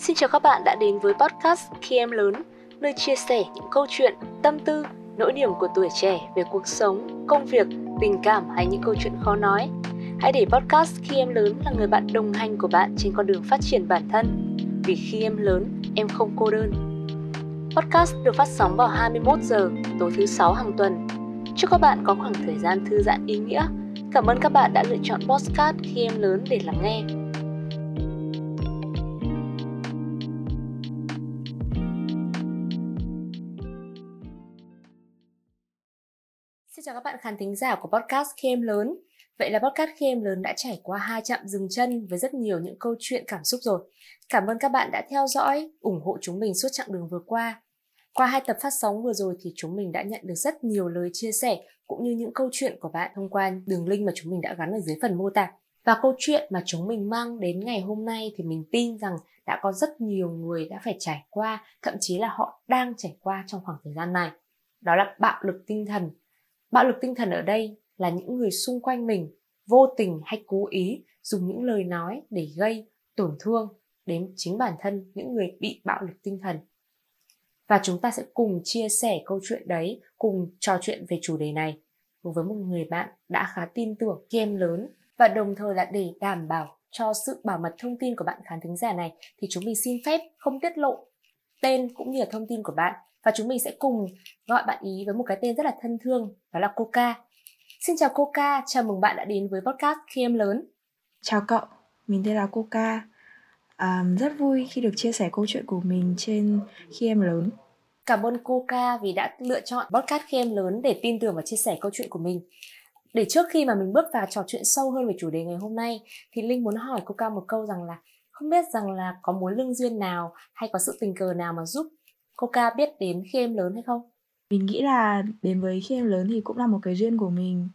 Xin chào các bạn đã đến với podcast Khi Em Lớn, nơi chia sẻ những câu chuyện, tâm tư, nỗi niềm của tuổi trẻ về cuộc sống, công việc, tình cảm hay những câu chuyện khó nói. Hãy để podcast Khi Em Lớn là người bạn đồng hành của bạn trên con đường phát triển bản thân. Vì khi em lớn, em không cô đơn. Podcast được phát sóng vào 21 giờ tối thứ sáu hàng tuần. Chúc các bạn có khoảng thời gian thư giãn ý nghĩa. Cảm ơn các bạn đã lựa chọn podcast Khi Em Lớn để lắng nghe. Chào các bạn khán thính giả của podcast Khi Em Lớn. Vậy là podcast Khi Em Lớn đã trải qua hai chặng dừng chân với rất nhiều những câu chuyện cảm xúc rồi. Cảm ơn các bạn đã theo dõi, ủng hộ chúng mình suốt chặng đường vừa qua. Qua hai tập phát sóng vừa rồi thì chúng mình đã nhận được rất nhiều lời chia sẻ cũng như những câu chuyện của bạn thông qua đường link mà chúng mình đã gắn ở dưới phần mô tả. Và câu chuyện mà chúng mình mang đến ngày hôm nay thì mình tin rằng đã có rất nhiều người đã phải trải qua, thậm chí là họ đang trải qua trong khoảng thời gian này. Đó là bạo lực tinh thần bạo lực tinh thần ở đây là những người xung quanh mình vô tình hay cố ý dùng những lời nói để gây tổn thương đến chính bản thân những người bị bạo lực tinh thần. Và chúng ta sẽ cùng chia sẻ câu chuyện đấy, cùng trò chuyện về chủ đề này với một người bạn đã khá tin tưởng khi em lớn. Và đồng thời là để đảm bảo cho sự bảo mật thông tin của bạn khán thính giả này thì chúng mình xin phép không tiết lộ tên cũng như là thông tin của bạn và chúng mình sẽ cùng gọi bạn ý với một cái tên rất là thân thương đó là Coca. Xin chào Coca, chào mừng bạn đã đến với podcast khi em lớn. Chào cậu, mình tên là Coca. À, rất vui khi được chia sẻ câu chuyện của mình trên khi em lớn. Cảm ơn Coca vì đã lựa chọn podcast khi em lớn để tin tưởng và chia sẻ câu chuyện của mình. Để trước khi mà mình bước vào trò chuyện sâu hơn về chủ đề ngày hôm nay thì Linh muốn hỏi Coca một câu rằng là không biết rằng là có mối lương duyên nào hay có sự tình cờ nào mà giúp Coca biết đến khi em lớn hay không? Mình nghĩ là đến với khi em lớn thì cũng là một cái duyên của mình.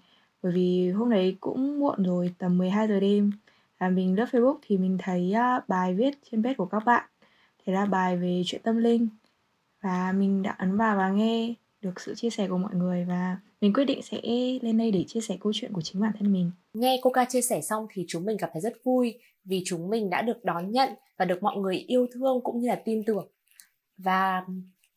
Bởi vì hôm đấy cũng muộn rồi, tầm 12 giờ đêm. Và mình lướt Facebook thì mình thấy bài viết trên page của các bạn. Thế là bài về chuyện tâm linh. Và mình đã ấn vào và nghe được sự chia sẻ của mọi người Và mình quyết định sẽ lên đây để chia sẻ câu chuyện của chính bản thân mình. Nghe Coca chia sẻ xong thì chúng mình cảm thấy rất vui Vì chúng mình đã được đón nhận và được mọi người yêu thương cũng như là tin tưởng và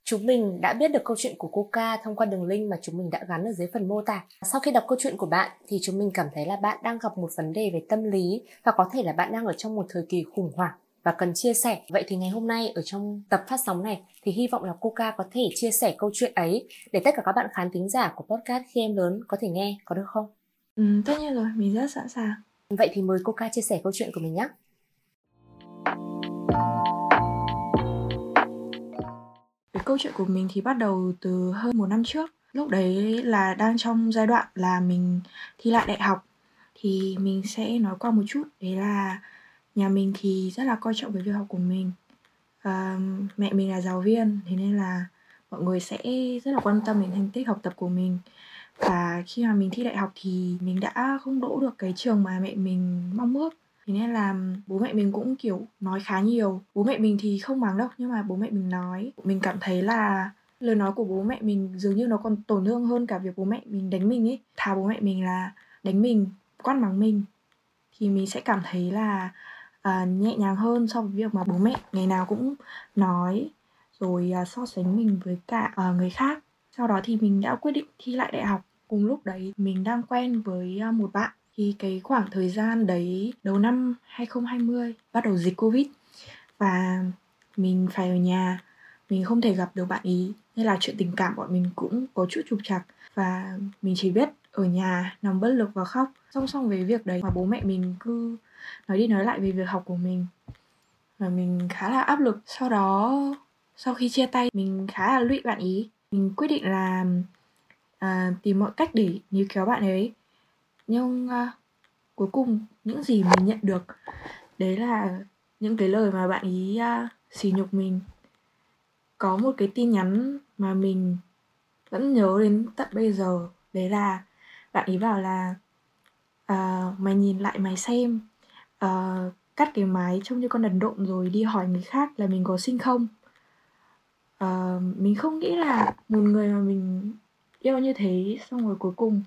chúng mình đã biết được câu chuyện của Coca thông qua đường link mà chúng mình đã gắn ở dưới phần mô tả. Sau khi đọc câu chuyện của bạn thì chúng mình cảm thấy là bạn đang gặp một vấn đề về tâm lý và có thể là bạn đang ở trong một thời kỳ khủng hoảng và cần chia sẻ. Vậy thì ngày hôm nay ở trong tập phát sóng này thì hy vọng là Coca có thể chia sẻ câu chuyện ấy để tất cả các bạn khán thính giả của podcast khi em lớn có thể nghe, có được không? Ừ, tất nhiên rồi, mình rất sẵn sàng. Vậy thì mời Coca chia sẻ câu chuyện của mình nhé. Câu chuyện của mình thì bắt đầu từ hơn một năm trước. Lúc đấy là đang trong giai đoạn là mình thi lại đại học. Thì mình sẽ nói qua một chút Đấy là nhà mình thì rất là coi trọng về việc học của mình. À, Mẹ mình là giáo viên Thế nên là mọi người sẽ rất là quan tâm đến thành tích học tập của mình. Và khi mà mình thi đại học thì mình đã không đỗ được cái trường mà mẹ mình mong ước. Thế nên là bố mẹ mình cũng kiểu nói khá nhiều. Bố mẹ mình thì không mắng đâu Nhưng mà bố mẹ mình nói. Mình cảm thấy là lời nói của bố mẹ mình dường như nó còn tổn thương hơn cả việc bố mẹ mình đánh mình ấy. Thà bố mẹ mình là đánh mình, quát mắng mình Thì mình sẽ cảm thấy là uh, nhẹ nhàng hơn so với việc mà bố mẹ ngày nào cũng nói Rồi uh, so sánh mình với cả uh, người khác. Sau đó thì mình đã quyết định thi lại đại học. Cùng lúc đấy mình đang quen với uh, một bạn thì cái khoảng thời gian đấy đầu năm 2020 bắt đầu dịch Covid. Và mình phải ở nhà, mình không thể gặp được bạn ý. Nên là chuyện tình cảm bọn mình cũng có chút trục trặc. Và mình chỉ biết ở nhà nằm bất lực và khóc. Song song với việc đấy mà bố mẹ mình cứ nói đi nói lại về việc học của mình. Và mình khá là áp lực. Sau đó sau khi chia tay mình khá là lụy bạn ý. Mình quyết định là à, tìm mọi cách để níu kéo bạn ấy. Nhưng uh, cuối cùng những gì mình nhận được đấy là những cái lời mà bạn ý à, uh, xỉ nhục mình. Có một cái tin nhắn mà mình vẫn nhớ đến tận bây giờ đấy là bạn ý bảo là uh, mày nhìn lại mày xem uh, cắt cái mái trông như con đần độn rồi đi hỏi người khác là mình có sinh không? Uh, mình không nghĩ là một người mà mình yêu như thế xong rồi cuối cùng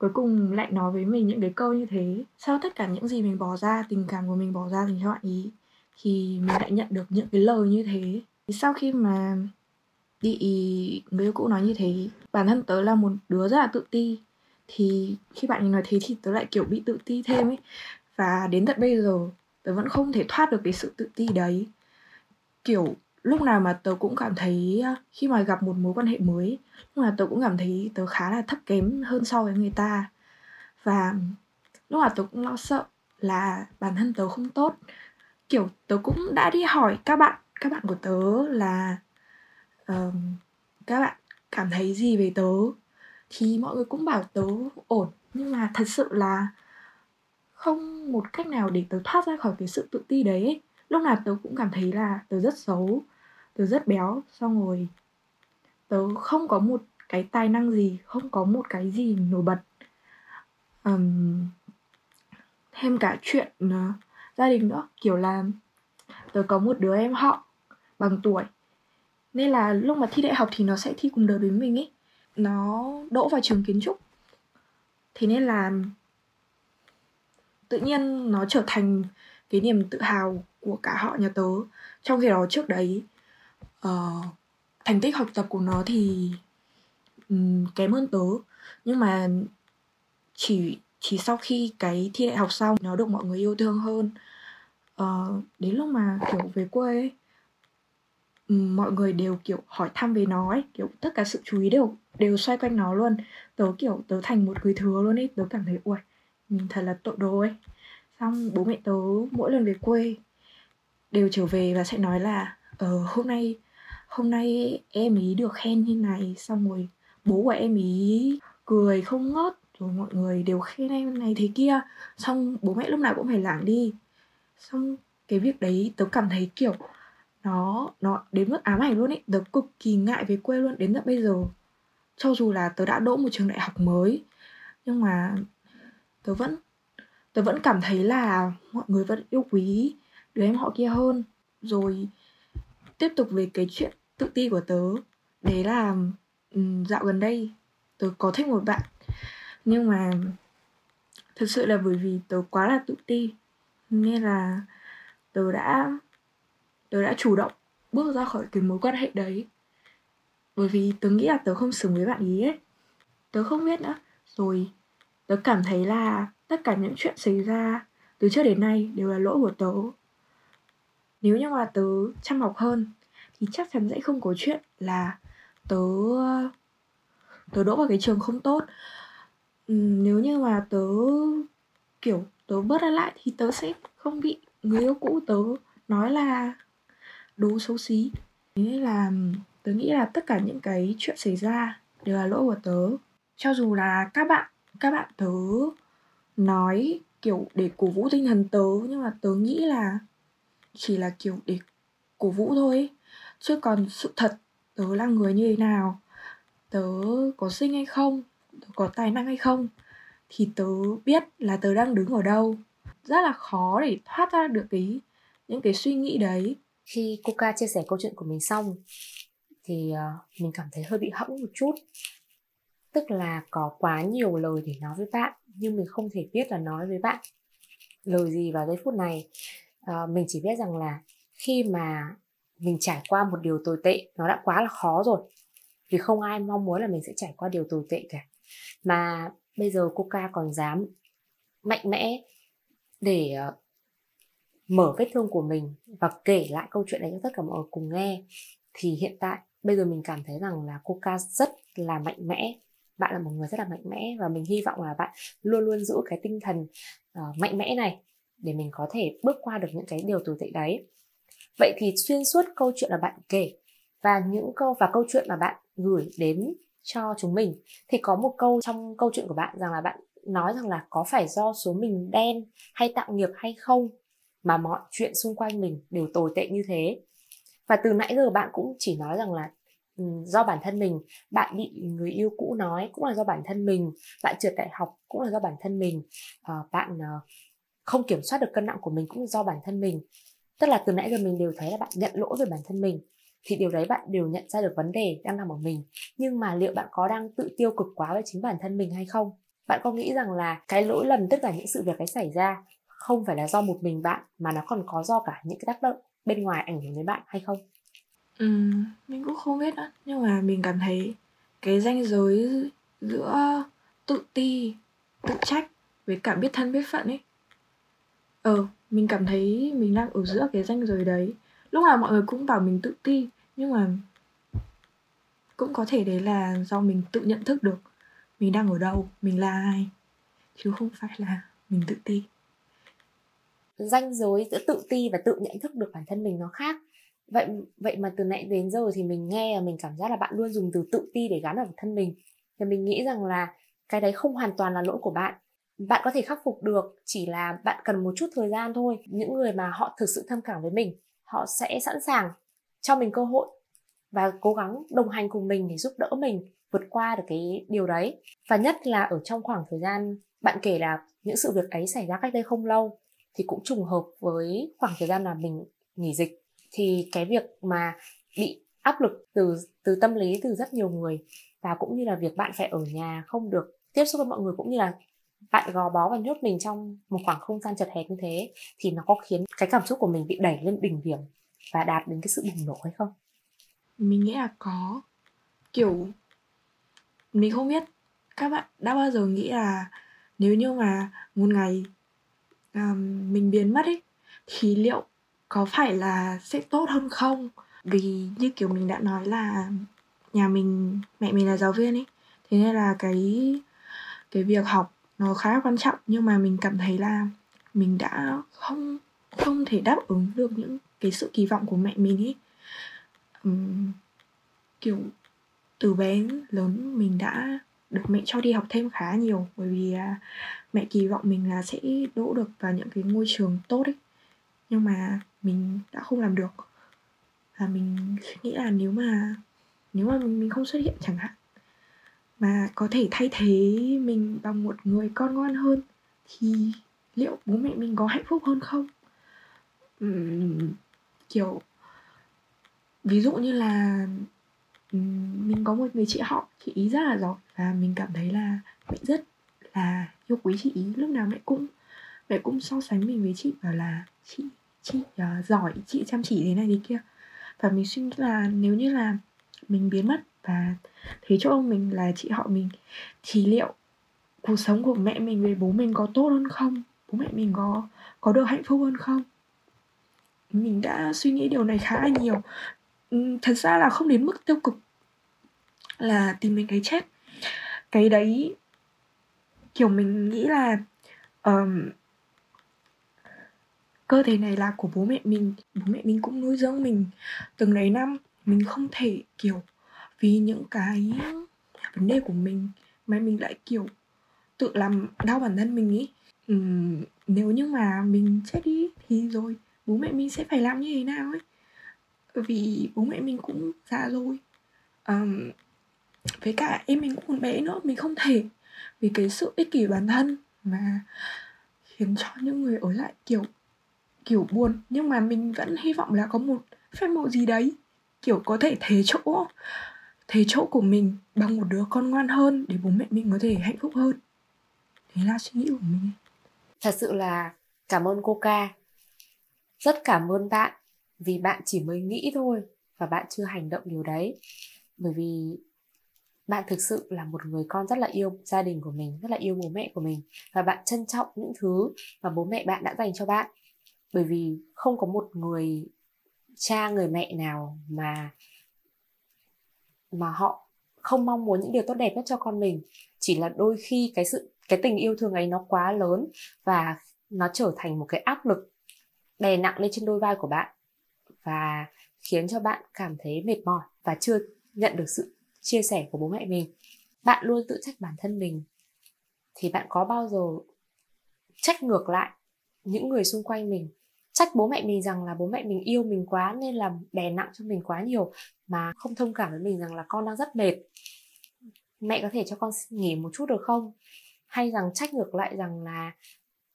cuối cùng lại nói với mình những cái câu như thế. Sau tất cả những gì mình bỏ ra, tình cảm của mình bỏ ra dành cho bạn ý, thì mình lại nhận được những cái lời như thế. Sau khi mà bị người yêu cũ nói như thế, bản thân tớ là một đứa rất là tự ti. Thì khi bạn ấy nói thế thì tớ lại kiểu bị tự ti thêm ấy và đến tận bây giờ, tớ vẫn không thể thoát được cái sự tự ti đấy. Kiểu lúc nào mà tớ cũng cảm thấy ờ, khi mà gặp một mối quan hệ mới lúc nào tớ cũng cảm thấy tớ khá là thấp kém hơn so với người ta. Và lúc nào tớ cũng lo sợ là bản thân tớ không tốt. Kiểu tớ cũng đã đi hỏi các bạn các bạn của tớ là uh, các bạn cảm thấy gì về tớ? Thì mọi người cũng bảo tớ ổn. Nhưng mà thật sự là không một cách nào để tớ thoát ra khỏi cái sự tự ti đấy ấy lúc nào tớ cũng cảm thấy là tớ rất xấu tớ rất béo. Xong rồi tớ không có một cái tài năng gì không có một cái gì nổi bật. Um, thêm cả chuyện uh, gia đình nữa. Kiểu là tớ có một đứa em họ bằng tuổi. Nên là lúc mà thi đại học thì nó sẽ thi cùng đợt với mình ấy. Nó đỗ vào trường kiến trúc. Thế nên là tự nhiên nó trở thành cái niềm tự hào của cả họ nhà tớ. Trong khi đó trước đấy uh, thành tích học tập của nó thì um, kém hơn tớ. Nhưng mà chỉ chỉ sau khi cái thi đại học xong nó được mọi người yêu thương hơn. Uh, đến lúc mà kiểu về quê ấy, mọi người đều kiểu hỏi thăm về nó ấy kiểu tất cả sự chú ý đều đều xoay quanh nó luôn. Tớ kiểu tớ thành một người thừa luôn ấy. Tớ cảm thấy ui mình thật là tội đồ ấy. Xong bố mẹ tớ mỗi lần về quê đều trở về và sẽ nói là ờ hôm nay hôm nay em ý được khen như này, xong rồi bố của em ý cười không ngớt, rồi mọi người đều khen em này thế kia. Xong bố mẹ lúc nào cũng phải lảng đi. Xong cái việc đấy tớ cảm thấy kiểu nó nó đến mức ám ảnh luôn ấy. Tớ cực kỳ ngại về quê luôn đến tận bây giờ. Cho dù là tớ đã đỗ một trường đại học mới, nhưng mà tớ vẫn tớ vẫn cảm thấy là mọi người vẫn yêu quý đứa em họ kia hơn. Rồi, tiếp tục về cái chuyện tự ti của tớ. Đấy là ừ, dạo gần đây tớ có thích một bạn. Nhưng mà thực sự là bởi vì tớ quá là tự ti, nên là tớ đã tớ đã chủ động bước ra khỏi cái mối quan hệ đấy. Bởi vì tớ nghĩ là tớ không xứng với bạn ý ấy. Tớ không biết nữa. Rồi, tớ cảm thấy là tất cả những chuyện xảy ra từ trước đến nay đều là lỗi của tớ nếu như mà tớ chăm học hơn, thì chắc chắn sẽ không có chuyện là tớ tớ đỗ vào cái trường không tốt. Nếu như mà tớ, kiểu, tớ bớt ra lại thì tớ sẽ không bị người yêu cũ tớ nói là đố xấu xí. Thế là tớ nghĩ là tất cả những cái chuyện xảy ra đều là lỗi của tớ. Cho dù là các bạn các bạn tớ nói, kiểu, để cổ vũ tinh thần tớ, nhưng mà tớ nghĩ là chỉ là kiểu để cổ vũ thôi chứ còn sự thật, tớ là người như thế nào? Tớ có xinh hay không? Tớ có tài năng hay không? Thì tớ biết là tớ đang đứng ở đâu. Rất là khó để thoát ra được cái, những cái suy nghĩ đấy. Khi Coca chia sẻ câu chuyện của mình xong, thì ờ, mình cảm thấy hơi bị hẫng một chút. Tức là có quá nhiều lời để nói với bạn, nhưng mình không thể biết là nói với bạn lời gì vào giây phút này à, mình chỉ biết rằng là khi mà mình trải qua một điều tồi tệ nó đã quá là khó rồi vì không ai mong muốn là mình sẽ trải qua điều tồi tệ cả. Mà bây giờ coca còn dám mạnh mẽ để uh, mở vết thương của mình và kể lại câu chuyện này cho tất cả mọi người cùng nghe thì hiện tại bây giờ mình cảm thấy rằng là coca rất là mạnh mẽ. Bạn là một người rất là mạnh mẽ và mình hy vọng là bạn luôn luôn giữ cái tinh thần uh, mạnh mẽ này để mình có thể bước qua được những cái điều tồi tệ đấy. Vậy thì xuyên suốt câu chuyện là bạn kể và những câu và câu chuyện mà bạn gửi đến cho chúng mình thì có một câu trong câu chuyện của bạn rằng là bạn nói rằng là có phải do số mình đen hay tạo nghiệp hay không mà mọi chuyện xung quanh mình đều tồi tệ như thế? Và từ nãy giờ bạn cũng chỉ nói rằng là ừ, do bản thân mình bạn bị người yêu cũ nói cũng là do bản thân mình bạn trượt đại học cũng là do bản thân mình. À, bạn ờ, không kiểm soát được cân nặng của mình cũng do bản thân mình. Tức là từ nãy giờ mình đều thấy là bạn nhận lỗi về bản thân mình thì điều đấy bạn đều nhận ra được vấn đề đang nằm ở mình. Nhưng mà liệu bạn có đang tự tiêu cực quá với chính bản thân mình hay không? Bạn có nghĩ rằng là cái lỗi lầm tất cả những sự việc ấy xảy ra không phải là do một mình bạn mà nó còn có do cả những cái tác động bên ngoài ảnh hưởng đến bạn hay không? Ừ, mình cũng không biết nữa nhưng mà mình cảm thấy cái ranh giới giữa tự ti tự trách với cả biết thân biết phận ấy ờ mình cảm thấy mình đang ở giữa cái ranh giới đấy. Lúc nào mọi người cũng bảo mình tự ti, nhưng mà cũng có thể đấy là do mình tự nhận thức được mình đang ở đâu, mình là ai, chứ không phải là mình tự ti. Ranh giới giữa tự ti và tự nhận thức được bản thân mình nó khác. Vậy vậy mà từ nãy đến giờ thì mình nghe và mình cảm giác là bạn luôn dùng từ tự ti để gắn vào bản thân mình. Thì mình nghĩ rằng là cái đấy không hoàn toàn là lỗi của bạn bạn có thể khắc phục được, chỉ là bạn cần một chút thời gian thôi. Những người mà họ thực sự thông cảm với mình, họ sẽ sẵn sàng cho mình cơ hội và cố gắng đồng hành cùng mình để giúp đỡ mình vượt qua được cái điều đấy. Và nhất là ở trong khoảng thời gian, bạn kể là những sự việc ấy xảy ra cách đây không lâu thì cũng trùng hợp với khoảng thời gian là mình nghỉ dịch. Thì cái việc mà bị áp lực từ từ tâm lý từ rất nhiều người và cũng như là việc bạn phải ở nhà không được tiếp xúc với mọi người cũng như là bạn gò bó và nhốt mình trong một khoảng không gian chật hẹp như thế thì nó có khiến cái cảm xúc của mình bị đẩy lên đỉnh điểm và đạt đến cái sự bùng nổ hay không? Mình nghĩ là có. Kiểu mình không biết các bạn đã bao giờ nghĩ là nếu như mà một ngày um, mình biến mất ấy thì liệu có phải là sẽ tốt hơn không? Vì như kiểu mình đã nói là nhà mình mẹ mình là giáo viên ấy thế nên là cái cái việc học nó khá quan trọng nhưng mà mình cảm thấy là mình đã không không thể đáp ứng được những cái sự kỳ vọng của mẹ mình ấy um, kiểu từ bé lớn mình đã được mẹ cho đi học thêm khá nhiều bởi vì à, mẹ kỳ vọng mình là sẽ đỗ được vào những cái ngôi trường tốt ấy. Nhưng mà mình đã không làm được. Và mình nghĩ là nếu mà nếu mà mình không xuất hiện chẳng hạn mà có thể thay thế mình bằng một người con ngoan hơn thì liệu bố mẹ mình có hạnh phúc hơn không? Uhm, kiểu ví dụ như là mình có một người chị họ chị ý rất là giỏi và mình cảm thấy là mẹ rất là yêu quý chị ý. Lúc nào mẹ cũng mẹ cũng so sánh mình với chị bảo là chị chị uh, giỏi chị chăm chỉ thế này thế kia. Và mình suy nghĩ là nếu như là mình biến mất và thấy chỗ ông mình là chị họ mình thì liệu cuộc sống của mẹ mình với bố mình có tốt hơn không? Bố mẹ mình có có được hạnh phúc hơn không? Mình đã suy nghĩ điều này khá là nhiều. Thật ra là không đến mức tiêu cực là tìm mình cái chết. Cái đấy kiểu mình nghĩ là um, cơ thể này là của bố mẹ mình bố mẹ mình cũng nuôi dưỡng mình từng đấy năm. Mình không thể kiểu vì những cái vấn đề của mình mà mình lại kiểu tự làm đau bản thân mình ý. Uhm, nếu như mà mình chết đi thì rồi bố mẹ mình sẽ phải làm như thế nào ấy? Vì bố mẹ mình cũng già rồi. Um, với cả em mình cũng còn bé nữa mình không thể vì cái sự ích kỷ bản thân mà khiến cho những người ở lại kiểu kiểu buồn. Nhưng mà mình vẫn hy vọng là có một phép màu gì đấy kiểu có thể thế chỗ thế chỗ của mình bằng một đứa con ngoan hơn để bố mẹ mình có thể hạnh phúc hơn. Thế là suy nghĩ của mình. Thật sự là cảm ơn cô ca. Rất cảm ơn bạn vì bạn chỉ mới nghĩ thôi và bạn chưa hành động điều đấy. Bởi vì bạn thực sự là một người con rất là yêu gia đình của mình, rất là yêu bố mẹ của mình và bạn trân trọng những thứ mà bố mẹ bạn đã dành cho bạn. Bởi vì không có một người cha, người mẹ nào mà mà họ không mong muốn những điều tốt đẹp nhất cho con mình. Chỉ là đôi khi cái sự, cái tình yêu thương ấy nó quá lớn và nó trở thành một cái áp lực đè nặng lên trên đôi vai của bạn và khiến cho bạn cảm thấy mệt mỏi và chưa nhận được sự chia sẻ của bố mẹ mình. Bạn luôn tự trách bản thân mình. Thì bạn có bao giờ trách ngược lại những người xung quanh mình trách bố mẹ mình rằng là bố mẹ mình yêu mình quá nên là đè nặng cho mình quá nhiều mà không thông cảm với mình rằng là con đang rất mệt. Mẹ có thể cho con nghỉ một chút được không? Hay rằng trách ngược lại rằng là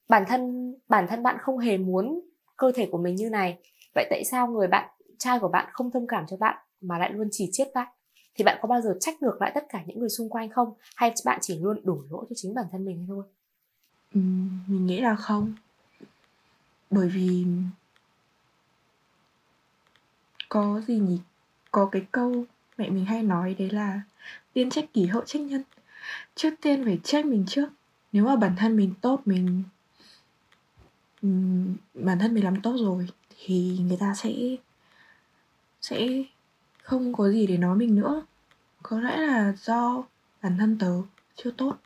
bản thân bản thân bạn không hề muốn cơ thể của mình như này. Vậy tại sao người bạn trai của bạn không thông cảm cho bạn mà lại luôn chỉ chiết bạn? Thì bạn có bao giờ trách ngược lại tất cả những người xung quanh không? Hay bạn chỉ luôn đổ lỗi cho chính bản thân mình thôi? Ừ, mình nghĩ là không bởi vì có gì nhỉ? Có cái câu mẹ mình hay nói đấy là tiên trách kỷ hậu trách nhân, trước tiên phải trách mình trước. Nếu mà bản thân mình tốt, mình bản thân mình làm tốt rồi thì người ta sẽ sẽ không có gì để nói mình nữa. Có lẽ là do bản thân tớ chưa tốt.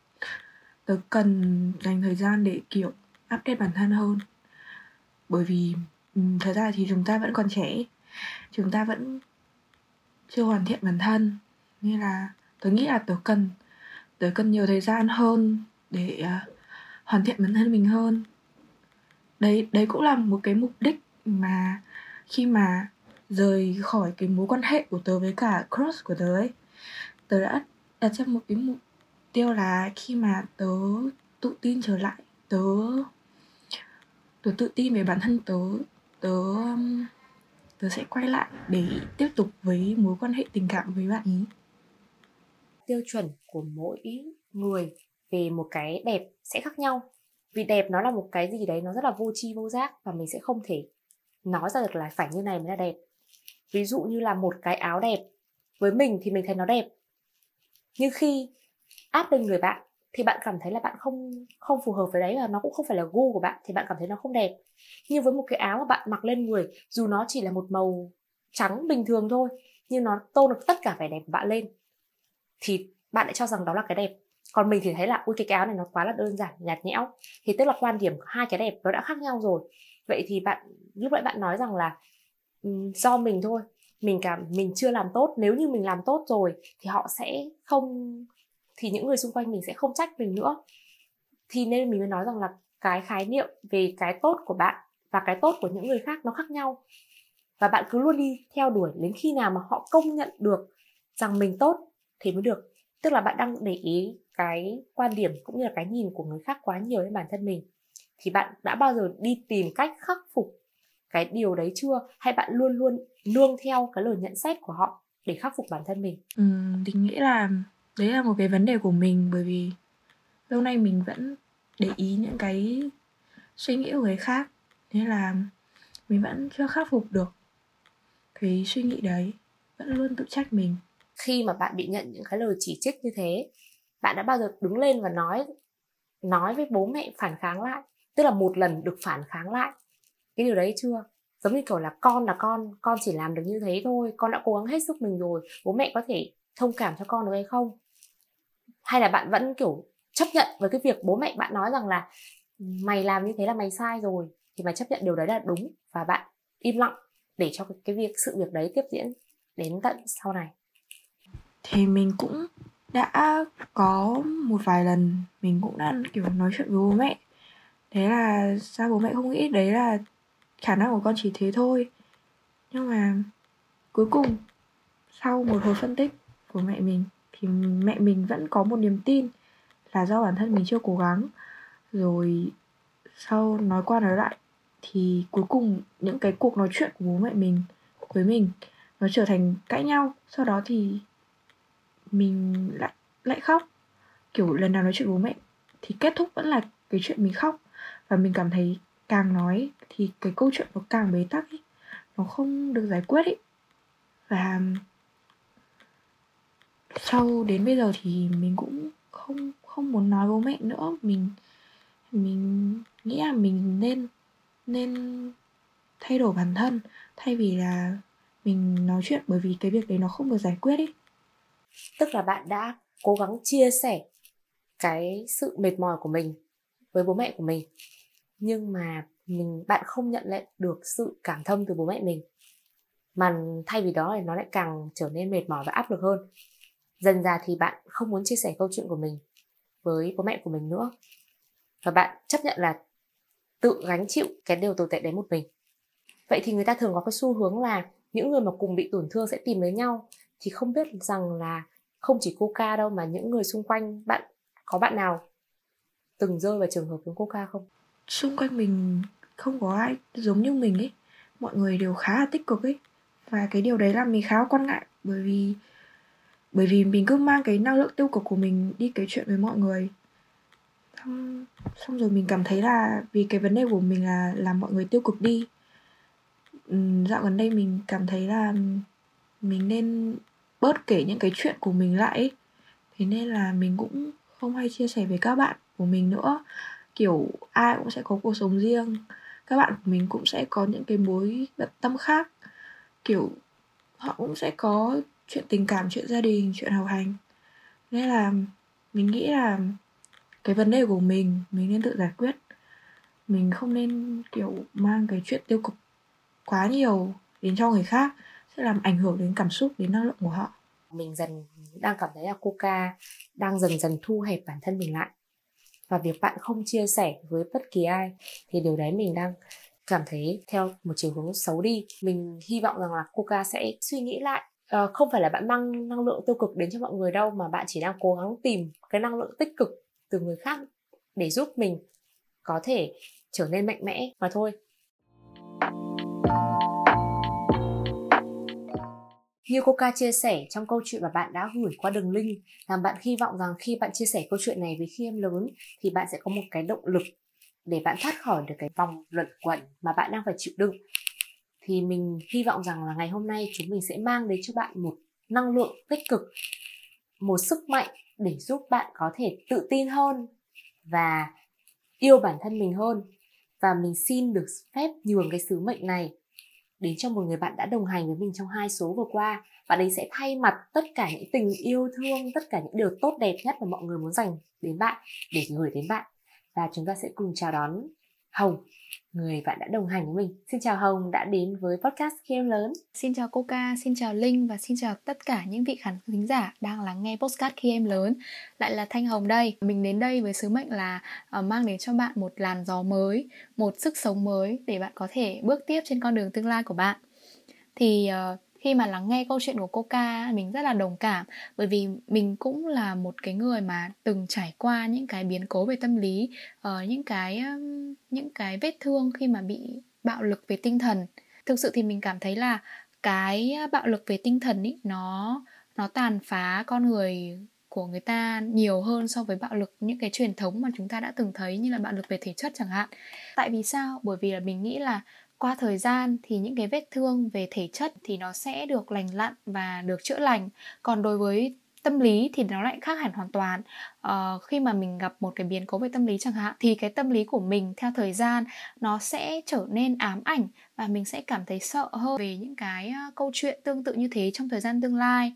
Tớ cần dành thời gian để, kiểu, update bản thân hơn bởi vì ừ, thật ra thì chúng ta vẫn còn trẻ chúng ta vẫn chưa hoàn thiện bản thân. Nên là tớ nghĩ là tớ cần tớ cần nhiều thời gian hơn để uh, hoàn thiện bản thân mình hơn. Đấy đấy cũng là một cái mục đích mà khi mà rời khỏi cái mối quan hệ của tớ với cả crush của tớ ấy tớ đã đặt ra một cái mục tiêu là khi mà tớ tự tin trở lại tớ tớ tự tin về bản thân tớ. Tớ um, tớ sẽ quay lại để tiếp tục với mối quan hệ tình cảm với bạn ý. Tiêu chuẩn của mỗi người về một cái đẹp sẽ khác nhau. Vì đẹp nó là một cái gì đấy nó rất là vô tri, vô giác và mình sẽ không thể nói ra được là phải như này mới là đẹp. Ví dụ như là một cái áo đẹp, với mình thì mình thấy nó đẹp. Nhưng khi áp lên người bạn thì bạn cảm thấy là bạn không không phù hợp với đấy và nó cũng không phải là gu của bạn thì bạn cảm thấy nó không đẹp. Nhưng với một cái áo mà bạn mặc lên người dù nó chỉ là một màu trắng bình thường thôi nhưng nó tô được tất cả vẻ đẹp của bạn lên thì bạn lại cho rằng đó là cái đẹp. Còn mình thì thấy là ui cái, áo này nó quá là đơn giản nhạt nhẽo. Thì tức là quan điểm hai cái đẹp nó đã khác nhau rồi. Vậy thì bạn lúc nãy bạn nói rằng là do mình thôi mình cảm mình chưa làm tốt nếu như mình làm tốt rồi thì họ sẽ không thì những người xung quanh mình sẽ không trách mình nữa. Thì nên mình mới nói rằng là cái khái niệm về cái tốt của bạn và cái tốt của những người khác nó khác nhau. Và bạn cứ luôn đi theo đuổi đến khi nào mà họ công nhận được rằng mình tốt thì mới được. Tức là bạn đang để ý cái quan điểm cũng như là cái nhìn của người khác quá nhiều đến bản thân mình. Thì bạn đã bao giờ đi tìm cách khắc phục cái điều đấy chưa? Hay bạn luôn luôn nương theo cái lời nhận xét của họ để khắc phục bản thân mình? Ừ, mình nghĩ là đấy là một cái vấn đề của mình, bởi vì lâu nay mình vẫn để ý những cái suy nghĩ của người khác, nên là mình vẫn chưa khắc phục được cái suy nghĩ đấy, vẫn luôn tự trách mình. Khi mà bạn bị nhận những cái lời chỉ trích như thế, bạn đã bao giờ đứng lên và nói nói với bố mẹ phản kháng lại? Tức là một lần được phản kháng lại. Cái điều đấy chưa? Giống như kiểu là con là con con chỉ làm được như thế thôi, con đã cố gắng hết sức mình rồi. Bố mẹ có thể thông cảm cho con được hay không? Hay là bạn vẫn kiểu chấp nhận với cái việc bố mẹ bạn nói rằng là mày làm như thế là mày sai rồi thì mày chấp nhận điều đấy là đúng và bạn im lặng để cho cái, cái việc sự việc đấy tiếp diễn đến tận sau này. Thì mình cũng đã có một vài lần mình cũng đã kiểu nói chuyện với bố mẹ. Thế là sao bố mẹ không nghĩ đấy là khả năng của con chỉ thế thôi. Nhưng mà cuối cùng sau một hồi phân tích của mẹ mình thì mẹ mình vẫn có một niềm tin là do bản thân mình chưa cố gắng. Rồi sau nói qua nói lại thì cuối cùng những cái cuộc nói chuyện của bố mẹ mình, với mình nó trở thành cãi nhau. Sau đó thì mình lại lại khóc. Kiểu lần nào nói chuyện bố mẹ thì kết thúc vẫn là cái chuyện mình khóc. Và mình cảm thấy càng nói thì cái câu chuyện nó càng bế tắc ấy nó không được giải quyết ấy và sau đến bây giờ thì mình cũng không không muốn nói bố mẹ nữa. Mình mình nghĩ là mình nên nên thay đổi bản thân, thay vì là mình nói chuyện bởi vì cái việc đấy nó không được giải quyết ý. Tức là bạn đã cố gắng chia sẻ cái sự mệt mỏi của mình với bố mẹ của mình, nhưng mà mình, bạn không nhận lại được sự cảm thông từ bố mẹ mình. Mà thay vì đó thì nó lại càng trở nên mệt mỏi và áp lực hơn dần ra thì bạn không muốn chia sẻ câu chuyện của mình với bố mẹ của mình nữa. Và bạn chấp nhận là tự gánh chịu cái điều tồi tệ đấy một mình. Vậy thì người ta thường có cái xu hướng là những người mà cùng bị tổn thương sẽ tìm đến nhau thì không biết rằng là không chỉ cô ca đâu mà những người xung quanh bạn, có bạn nào từng rơi vào trường hợp giống cô ca không? Xung quanh mình không có ai giống như mình ấy. Mọi người đều khá là tích cực ấy. Và cái điều đấy làm mình khá quan ngại bởi vì bởi vì mình cứ mang cái năng lượng tiêu cực của mình đi kể chuyện với mọi người. Xong, xong rồi mình cảm thấy là vì cái vấn đề của mình là làm mọi người tiêu cực đi. Dạo gần đây mình cảm thấy là mình nên bớt kể những cái chuyện của mình lại ấy. thế nên là mình cũng không hay chia sẻ với các bạn của mình nữa. Kiểu ai cũng sẽ có cuộc sống riêng. Các bạn của mình cũng sẽ có những cái mối bận tâm khác. Kiểu họ cũng sẽ có chuyện tình cảm, chuyện gia đình, chuyện học hành. Nên là mình nghĩ là cái vấn đề của mình mình nên tự giải quyết. Mình không nên, kiểu, mang cái chuyện tiêu cực quá nhiều đến cho người khác, sẽ làm ảnh hưởng đến cảm xúc, đến năng lượng của họ. Mình dần, đang cảm thấy là coca đang dần dần thu hẹp bản thân mình lại. Và việc bạn không chia sẻ với bất kỳ ai, thì điều đấy mình đang cảm thấy theo một chiều hướng xấu đi. Mình hy vọng rằng là coca sẽ suy nghĩ lại uh, không phải là bạn mang năng lượng tiêu cực đến cho mọi người đâu mà bạn chỉ đang cố gắng tìm cái năng lượng tích cực từ người khác để giúp mình có thể trở nên mạnh mẽ mà thôi Như Coca chia sẻ trong câu chuyện mà bạn đã gửi qua đường link, làm bạn hy vọng rằng khi bạn chia sẻ câu chuyện này với khi em lớn thì bạn sẽ có một cái động lực để bạn thoát khỏi được cái vòng luẩn quẩn mà bạn đang phải chịu đựng. Thì mình hy vọng rằng là ngày hôm nay chúng mình sẽ mang đến cho bạn một năng lượng tích cực, một sức mạnh để giúp bạn có thể tự tin hơn và yêu bản thân mình hơn. Và mình xin được phép nhường cái sứ mệnh này đến cho một người bạn đã đồng hành với mình trong hai số vừa qua. Bạn ấy sẽ thay mặt tất cả những tình yêu thương tất cả những điều tốt đẹp nhất mà mọi người muốn dành đến bạn để gửi đến bạn. Và chúng ta sẽ cùng chào đón Hồng người bạn đã đồng hành với mình. Xin chào Hồng đã đến với podcast Khi Em Lớn. Xin chào Coca, xin chào Linh và xin chào tất cả những vị khán thính giả đang lắng nghe podcast Khi Em Lớn. Lại là Thanh Hồng đây. Mình đến đây với sứ mệnh là uh, mang đến cho bạn một làn gió mới, một sức sống mới để bạn có thể bước tiếp trên con đường tương lai của bạn. Thì uh, khi mà lắng nghe câu chuyện của cô ca mình rất là đồng cảm. Bởi vì mình cũng là một cái người mà từng trải qua những cái biến cố về tâm lý uh, những cái um, những cái vết thương khi mà bị bạo lực về tinh thần. Thực sự thì mình cảm thấy là cái bạo lực về tinh thần ý, nó nó tàn phá con người của người ta nhiều hơn so với bạo lực những cái truyền thống mà chúng ta đã từng thấy như là bạo lực về thể chất chẳng hạn. Tại vì sao? Bởi vì là mình nghĩ là qua thời gian thì những cái vết thương về thể chất thì nó sẽ được lành lặn và được chữa lành. Còn đối với tâm lý thì nó lại khác hẳn hoàn toàn. Ờ, khi mà mình gặp một cái biến cố về tâm lý chẳng hạn thì cái tâm lý của mình theo thời gian nó sẽ trở nên ám ảnh và mình sẽ cảm thấy sợ hơn về những cái ờ, câu chuyện tương tự như thế trong thời gian tương lai.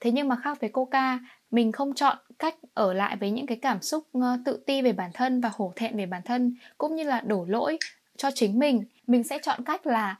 Thế nhưng mà khác với coca mình không chọn cách ở lại với những cái cảm xúc ờ, tự ti về bản thân và hổ thẹn về bản thân cũng như là đổ lỗi cho chính mình mình sẽ chọn cách là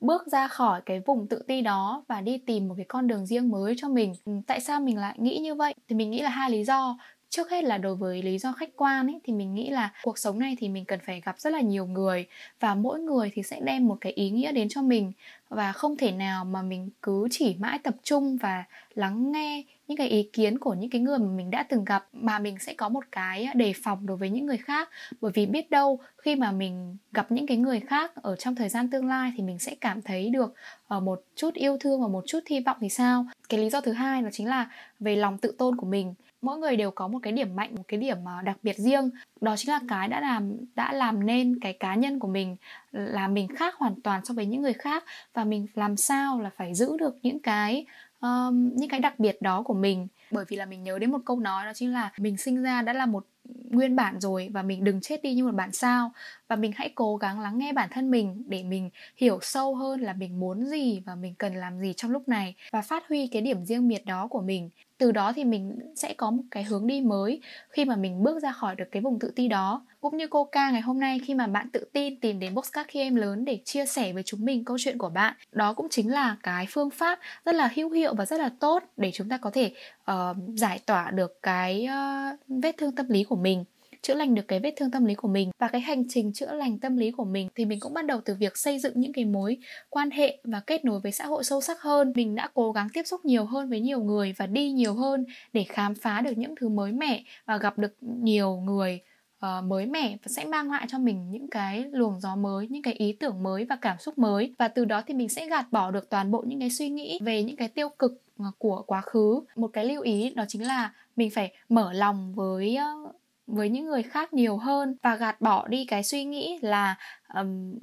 bước ra khỏi cái vùng tự ti đó và đi tìm một cái con đường riêng mới cho mình. Ừ, tại sao mình lại nghĩ như vậy? Thì mình nghĩ là hai lý do trước hết là đối với lý do khách quan ấy, thì mình nghĩ là cuộc sống này thì mình cần phải gặp rất là nhiều người và mỗi người thì sẽ đem một cái ý nghĩa đến cho mình. Và không thể nào mà mình cứ chỉ mãi tập trung và lắng nghe những cái ý kiến của những cái người mà mình đã từng gặp, mà mình sẽ có một cái đề phòng đối với những người khác. Bởi vì biết đâu, khi mà mình gặp những cái người khác ở trong thời gian tương lai thì mình sẽ cảm thấy được ờ, một chút yêu thương và một chút hy vọng thì sao? Cái lý do thứ hai đó chính là về lòng tự tôn của mình mỗi người đều có một cái điểm mạnh một cái điểm ờ, đặc biệt riêng. Đó chính là cái đã làm đã làm nên cái cá nhân của mình là mình khác hoàn toàn so với những người khác và mình làm sao là phải giữ được những cái um, những cái đặc biệt đó của mình. Bởi vì là mình nhớ đến một câu nói đó chính là mình sinh ra đã là một nguyên bản rồi và mình đừng chết đi như một bản sao. Và mình hãy cố gắng lắng nghe bản thân mình để mình hiểu sâu hơn là mình muốn gì và mình cần làm gì trong lúc này và phát huy cái điểm riêng biệt đó của mình từ đó thì mình sẽ có một cái hướng đi mới khi mà mình bước ra khỏi được cái vùng tự ti đó. Cũng như cô ca ngày hôm nay khi mà bạn tự tin tìm đến boxcar khi em lớn để chia sẻ với chúng mình câu chuyện của bạn đó cũng chính là cái phương pháp rất là hữu hiệu và rất là tốt để chúng ta có thể uh, giải tỏa được cái uh, vết thương tâm lý của mình chữa lành được cái vết thương tâm lý của mình và cái hành trình chữa lành tâm lý của mình thì mình cũng bắt đầu từ việc xây dựng những cái mối quan hệ và kết nối với xã hội sâu sắc hơn. Mình đã cố gắng tiếp xúc nhiều hơn với nhiều người và đi nhiều hơn để khám phá được những thứ mới mẻ và gặp được nhiều người uh, mới mẻ và sẽ mang lại cho mình những cái luồng gió mới những cái ý tưởng mới và cảm xúc mới. Và từ đó thì mình sẽ gạt bỏ được toàn bộ những cái suy nghĩ về những cái tiêu cực ờ, của quá khứ. Một cái lưu ý đó chính là mình phải mở lòng với uh, với những người khác nhiều hơn và gạt bỏ đi cái suy nghĩ là um,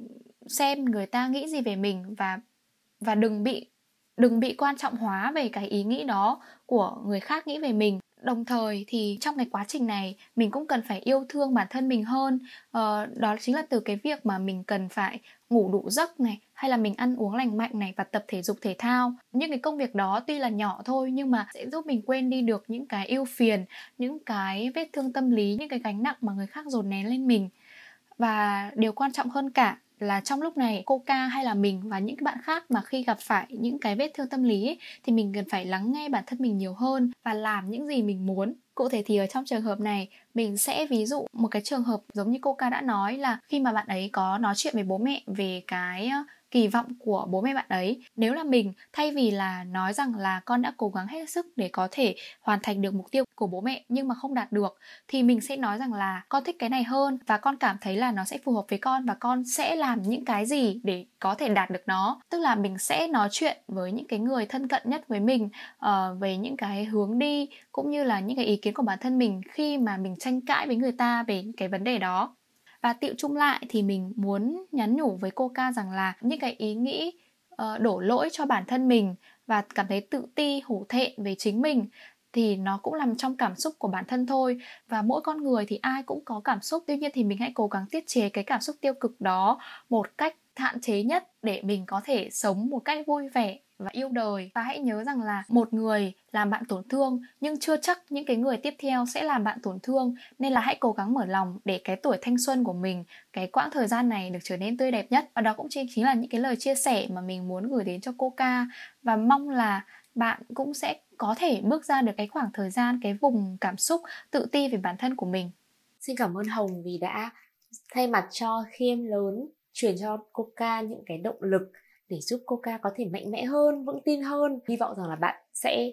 xem người ta nghĩ gì về mình và và đừng bị đừng bị quan trọng hóa về cái ý nghĩ đó của người khác nghĩ về mình đồng thời thì trong cái quá trình này mình cũng cần phải yêu thương bản thân mình hơn. Ờ, đó chính là từ cái việc mà mình cần phải ngủ đủ giấc này hay là mình ăn uống lành mạnh này và tập thể dục thể thao. Những cái công việc đó tuy là nhỏ thôi nhưng mà sẽ giúp mình quên đi được những cái ưu phiền những cái vết thương tâm lý những cái gánh nặng mà người khác dồn nén lên mình. Và điều quan trọng hơn cả là trong lúc này cô ca hay là mình và những bạn khác mà khi gặp phải những cái vết thương tâm lý ấy, thì mình cần phải lắng nghe bản thân mình nhiều hơn và làm những gì mình muốn. Cụ thể thì ở trong trường hợp này mình sẽ ví dụ một cái trường hợp giống như cô ca đã nói là khi mà bạn ấy có nói chuyện với bố mẹ về cái kỳ vọng của bố mẹ bạn ấy. Nếu là mình thay vì là nói rằng là con đã cố gắng hết sức để có thể hoàn thành được mục tiêu của bố mẹ nhưng mà không đạt được thì mình sẽ nói rằng là con thích cái này hơn và con cảm thấy là nó sẽ phù hợp với con và con sẽ làm những cái gì để có thể đạt được nó. Tức là mình sẽ nói chuyện với những cái người thân cận nhất với mình uh, về những cái hướng đi cũng như là những cái ý kiến của bản thân mình khi mà mình tranh cãi với người ta về cái vấn đề đó và tiệu chung lại thì mình muốn nhắn nhủ với cô ca rằng là những cái ý nghĩ uh, đổ lỗi cho bản thân mình và cảm thấy tự ti hổ thẹn về chính mình thì nó cũng nằm trong cảm xúc của bản thân thôi. Và mỗi con người thì ai cũng có cảm xúc tuy nhiên thì mình hãy cố gắng tiết chế cái cảm xúc tiêu cực đó một cách hạn chế nhất để mình có thể sống một cách vui vẻ và yêu đời. Và hãy nhớ rằng là một người làm bạn tổn thương, nhưng chưa chắc những cái người tiếp theo sẽ làm bạn tổn thương. Nên là hãy cố gắng mở lòng để cái tuổi thanh xuân của mình, cái quãng thời gian này được trở nên tươi đẹp nhất. Và đó cũng chính là những cái lời chia sẻ mà mình muốn gửi đến cho cô ca. Và mong là bạn cũng sẽ có thể bước ra được cái khoảng thời gian, cái vùng cảm xúc tự ti về bản thân của mình. Xin cảm ơn hồng vì đã thay mặt cho khiêm lớn, chuyển cho Coca những cái động lực để giúp Coca có thể mạnh mẽ hơn, vững tin hơn. Hy vọng rằng là bạn sẽ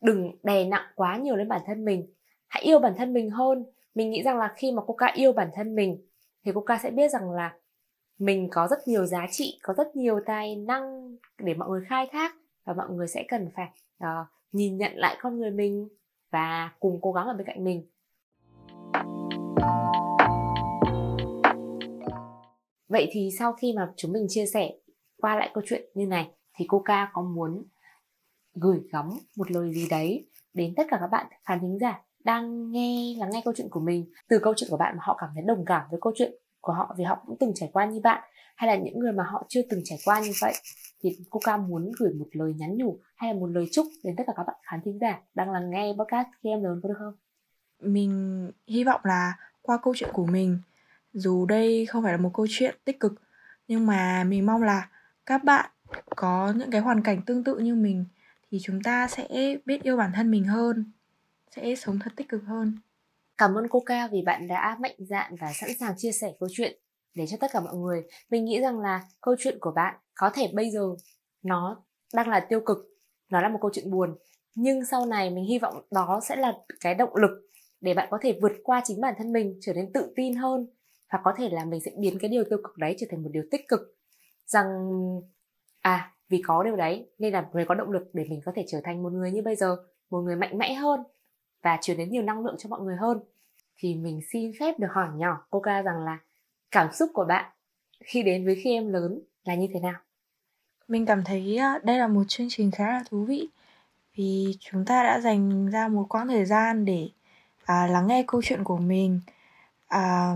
đừng đè nặng quá nhiều lên bản thân mình. Hãy yêu bản thân mình hơn. Mình nghĩ rằng là khi mà Coca yêu bản thân mình thì Coca sẽ biết rằng là mình có rất nhiều giá trị, có rất nhiều tài năng để mọi người khai thác và mọi người sẽ cần phải uh, nhìn nhận lại con người mình và cùng cố gắng ở bên cạnh mình. Vậy thì sau khi mà chúng mình chia sẻ qua lại câu chuyện như này, thì cô ca có muốn gửi gắm một lời gì đấy đến tất cả các bạn khán thính giả đang nghe, lắng nghe câu chuyện của mình từ câu chuyện của bạn mà họ cảm thấy đồng cảm với câu chuyện của họ vì họ cũng từng trải qua như bạn, hay là những người mà họ chưa từng trải qua như vậy thì cô ca muốn gửi một lời nhắn nhủ hay là một lời chúc đến tất cả các bạn khán thính giả đang lắng nghe podcast khi em lớn có được không? Mình hy vọng là qua câu chuyện của mình, dù đây không phải là một câu chuyện tích cực, nhưng mà mình mong là các bạn có những cái hoàn cảnh tương tự như mình thì chúng ta sẽ biết yêu bản thân mình hơn, sẽ sống thật tích cực hơn. Cảm ơn cô ca vì bạn đã mạnh dạn và sẵn sàng chia sẻ câu chuyện để cho tất cả mọi người. Mình nghĩ rằng là câu chuyện của bạn có thể bây giờ nó đang là tiêu cực, nó là một câu chuyện buồn. Nhưng sau này mình hy vọng đó sẽ là cái động lực để bạn có thể vượt qua chính bản thân mình, trở nên tự tin hơn. Và có thể là mình sẽ biến cái điều tiêu cực đấy trở thành một điều tích cực rằng à vì có điều đấy nên là người có động lực để mình có thể trở thành một người như bây giờ một người mạnh mẽ hơn và truyền đến nhiều năng lượng cho mọi người hơn. Thì mình xin phép được hỏi nhỏ cô ca rằng là cảm xúc của bạn khi đến với khi em lớn là như thế nào? Mình cảm thấy à, đây là một chương trình khá là thú vị vì chúng ta đã dành ra một quãng thời gian để à, lắng nghe câu chuyện của mình. À,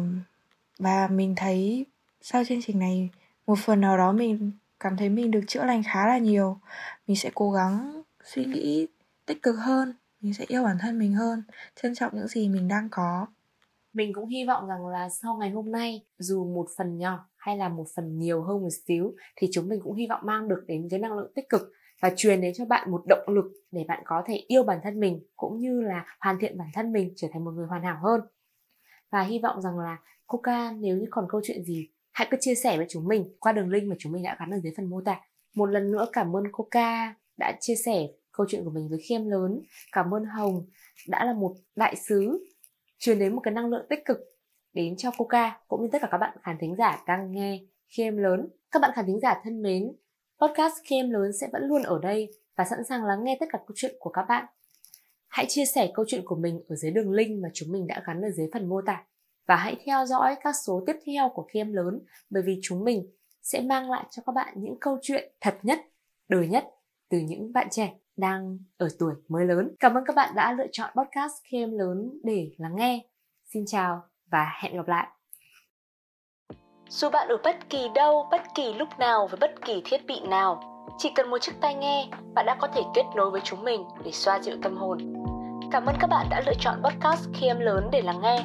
và mình thấy sau chương trình này một phần nào đó mình cảm thấy mình được chữa lành khá là nhiều. Mình sẽ cố gắng suy nghĩ tích cực hơn, mình sẽ yêu bản thân mình hơn, trân trọng những gì mình đang có. Mình cũng hy vọng rằng là sau ngày hôm nay, dù một phần nhỏ hay là một phần nhiều hơn một xíu, thì chúng mình cũng hy vọng mang được đến cái năng lượng tích cực và truyền đến cho bạn một động lực để bạn có thể yêu bản thân mình cũng như là hoàn thiện bản thân mình trở thành một người hoàn hảo hơn. Và hy vọng rằng là Coca, nếu như còn câu chuyện gì hãy cứ chia sẻ với chúng mình qua đường link mà chúng mình đã gắn ở dưới phần mô tả. Một lần nữa cảm ơn Coca đã chia sẻ câu chuyện của mình với khiêm lớn. Cảm ơn hồng đã là một đại sứ, truyền đến một cái năng lượng tích cực đến cho Coca, cũng như tất cả các bạn khán thính giả đang nghe khiêm lớn. Các bạn khán thính giả thân mến, podcast khiêm lớn sẽ vẫn luôn ở đây và sẵn sàng lắng nghe tất cả câu chuyện của các bạn. Hãy chia sẻ câu chuyện của mình ở dưới đường link mà chúng mình đã gắn ở dưới phần mô tả. Và hãy theo dõi các số tiếp theo của Khi Em Lớn bởi vì chúng mình sẽ mang lại cho các bạn những câu chuyện thật nhất, đời nhất từ những bạn trẻ đang ở tuổi mới lớn. Cảm ơn các bạn đã lựa chọn podcast Khi Em Lớn để lắng nghe. Xin chào và hẹn gặp lại. Dù bạn ở bất kỳ đâu, bất kỳ lúc nào với bất kỳ thiết bị nào, chỉ cần một chiếc tai nghe, bạn đã có thể kết nối với chúng mình để xoa dịu tâm hồn. Cảm ơn các bạn đã lựa chọn podcast khi em lớn để lắng nghe.